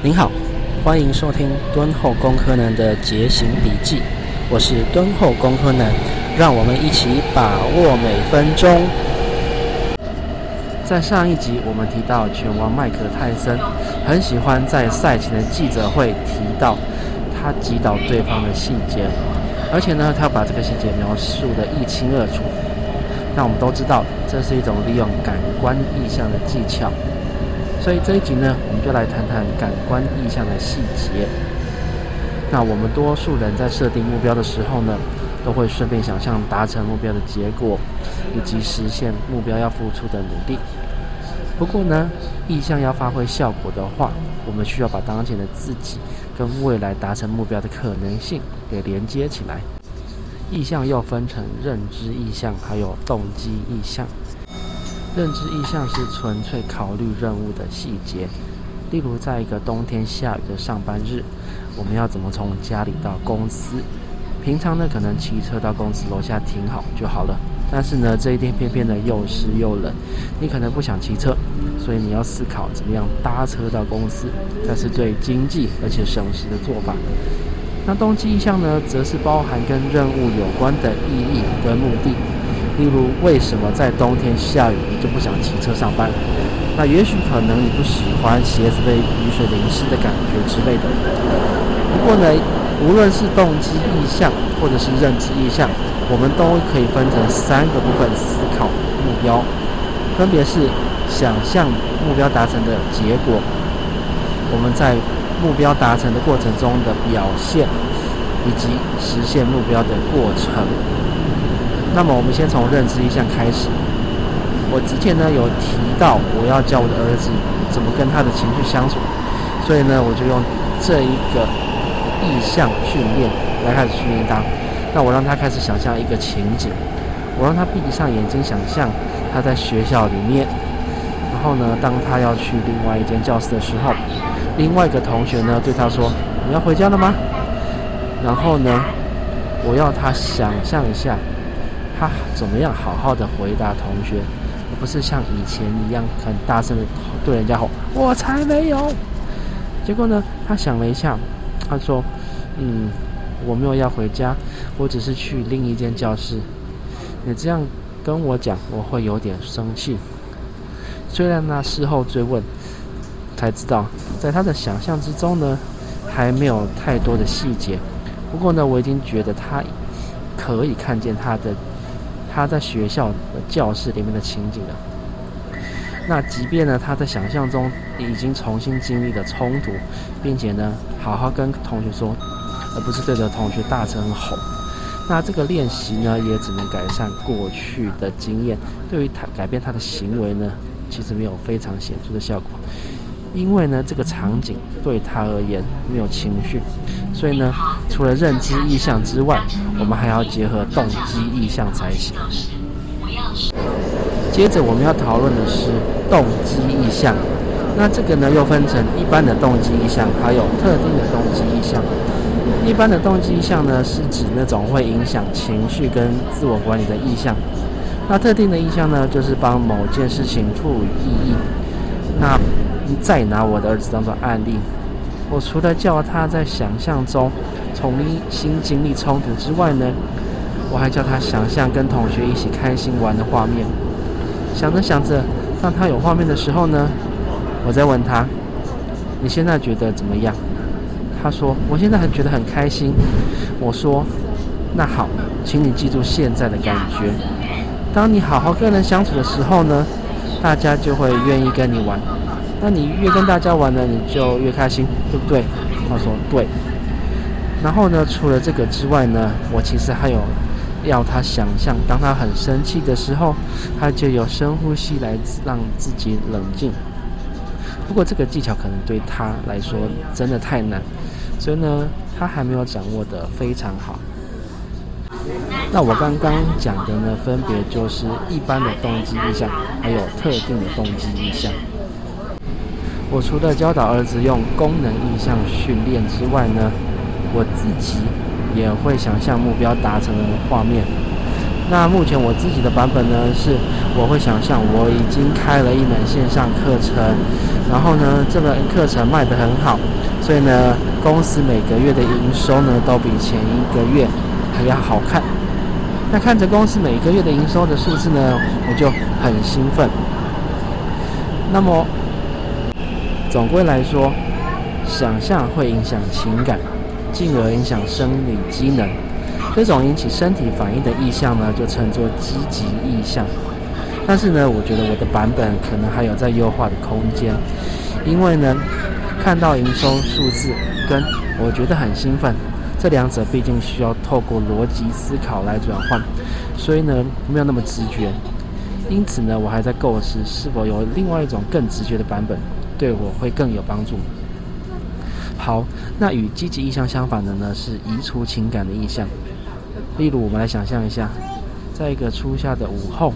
您好，欢迎收听敦厚工科男的节行笔记，我是敦厚工科男，让我们一起把握每分钟。在上一集我们提到拳王麦克泰森很喜欢在赛前的记者会提到他击倒对方的细节，而且呢，他把这个细节描述得一清二楚。那我们都知道，这是一种利用感官意象的技巧。所以这一集呢，我们就来谈谈感官意象的细节。那我们多数人在设定目标的时候呢，都会顺便想象达成目标的结果，以及实现目标要付出的努力。不过呢，意向要发挥效果的话，我们需要把当前的自己跟未来达成目标的可能性给连接起来。意向又分成认知意向，还有动机意向。认知意向是纯粹考虑任务的细节，例如在一个冬天下雨的上班日，我们要怎么从家里到公司？平常呢，可能骑车到公司楼下停好就好了。但是呢，这一天偏偏的又湿又冷，你可能不想骑车，所以你要思考怎么样搭车到公司，才是最经济而且省时的做法。那动机意向呢，则是包含跟任务有关的意义跟目的。例如，为什么在冬天下雨你就不想骑车上班？那也许可能你不喜欢鞋子被雨水淋湿的感觉之类的。不过呢，无论是动机意向或者是认知意向，我们都可以分成三个部分思考目标，分别是想象目标达成的结果，我们在目标达成的过程中的表现，以及实现目标的过程。那么我们先从认知意象开始。我之前呢有提到我要教我的儿子怎么跟他的情绪相处，所以呢我就用这一个意象训练来开始训练他。那我让他开始想象一个情景，我让他闭上眼睛想象他在学校里面，然后呢当他要去另外一间教室的时候，另外一个同学呢对他说：“你要回家了吗？”然后呢我要他想象一下。他怎么样好好的回答同学，而不是像以前一样很大声的对人家吼“我才没有”。结果呢，他想了一下，他说：“嗯，我没有要回家，我只是去另一间教室。你这样跟我讲，我会有点生气。”虽然呢，事后追问才知道，在他的想象之中呢，还没有太多的细节。不过呢，我已经觉得他可以看见他的。他在学校的教室里面的情景了。那即便呢，他在想象中已经重新经历了冲突，并且呢，好好跟同学说，而不是对着同学大声吼。那这个练习呢，也只能改善过去的经验，对于他改变他的行为呢，其实没有非常显著的效果。因为呢，这个场景对他而言没有情绪，所以呢，除了认知意向之外，我们还要结合动机意向才行。接着我们要讨论的是动机意向，那这个呢又分成一般的动机意向，还有特定的动机意向。一般的动机意向呢，是指那种会影响情绪跟自我管理的意向。那特定的意向呢，就是帮某件事情赋予意义。那再拿我的儿子当做案例，我除了叫他在想象中重新经历冲突之外呢，我还叫他想象跟同学一起开心玩的画面。想着想着，当他有画面的时候呢，我再问他：“你现在觉得怎么样？”他说：“我现在还觉得很开心。”我说：“那好，请你记住现在的感觉。当你好好跟人相处的时候呢，大家就会愿意跟你玩。”那你越跟大家玩呢，你就越开心，对不对？他说对。然后呢，除了这个之外呢，我其实还有要他想象，当他很生气的时候，他就有深呼吸来让自己冷静。不过这个技巧可能对他来说真的太难，所以呢，他还没有掌握得非常好。那我刚刚讲的呢，分别就是一般的动机意象，还有特定的动机意象。我除了教导儿子用功能意象训练之外呢，我自己也会想象目标达成的画面。那目前我自己的版本呢，是我会想象我已经开了一门线上课程，然后呢，这门课程卖得很好，所以呢，公司每个月的营收呢，都比前一个月还要好看。那看着公司每个月的营收的数字呢，我就很兴奋。那么，总归来说，想象会影响情感，进而影响生理机能。这种引起身体反应的意象呢，就称作积极意象。但是呢，我觉得我的版本可能还有在优化的空间，因为呢，看到营收数字跟我觉得很兴奋，这两者毕竟需要透过逻辑思考来转换，所以呢，没有那么直觉。因此呢，我还在构思是否有另外一种更直觉的版本，对我会更有帮助。好，那与积极意向相反的呢，是移除情感的意向。例如，我们来想象一下，在一个初夏的午后，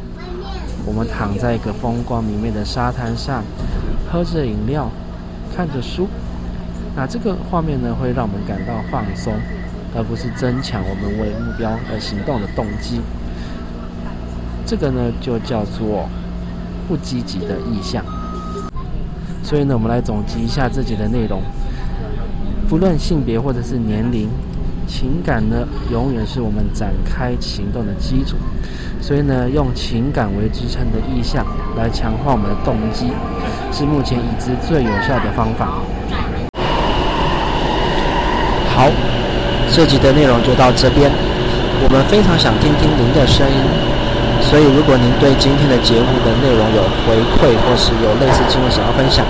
我们躺在一个风光明媚的沙滩上，喝着饮料，看着书。那这个画面呢，会让我们感到放松，而不是增强我们为目标而行动的动机。这个呢，就叫做不积极的意向。所以呢，我们来总结一下自己的内容，不论性别或者是年龄。情感呢，永远是我们展开行动的基础，所以呢，用情感为支撑的意向来强化我们的动机，是目前已知最有效的方法。好，这集的内容就到这边，我们非常想听听您的声音，所以如果您对今天的节目的内容有回馈，或是有类似经验想要分享，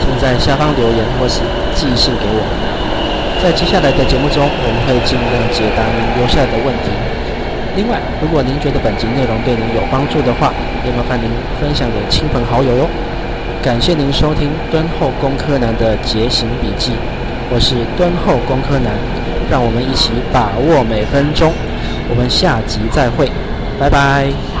请在下方留言或是寄信给我。在接下来的节目中，我们会尽量解答您留下来的问题。另外，如果您觉得本集内容对您有帮助的话，也麻烦您分享给亲朋好友哟。感谢您收听敦厚工科男的节行笔记，我是敦厚工科男，让我们一起把握每分钟。我们下集再会，拜拜。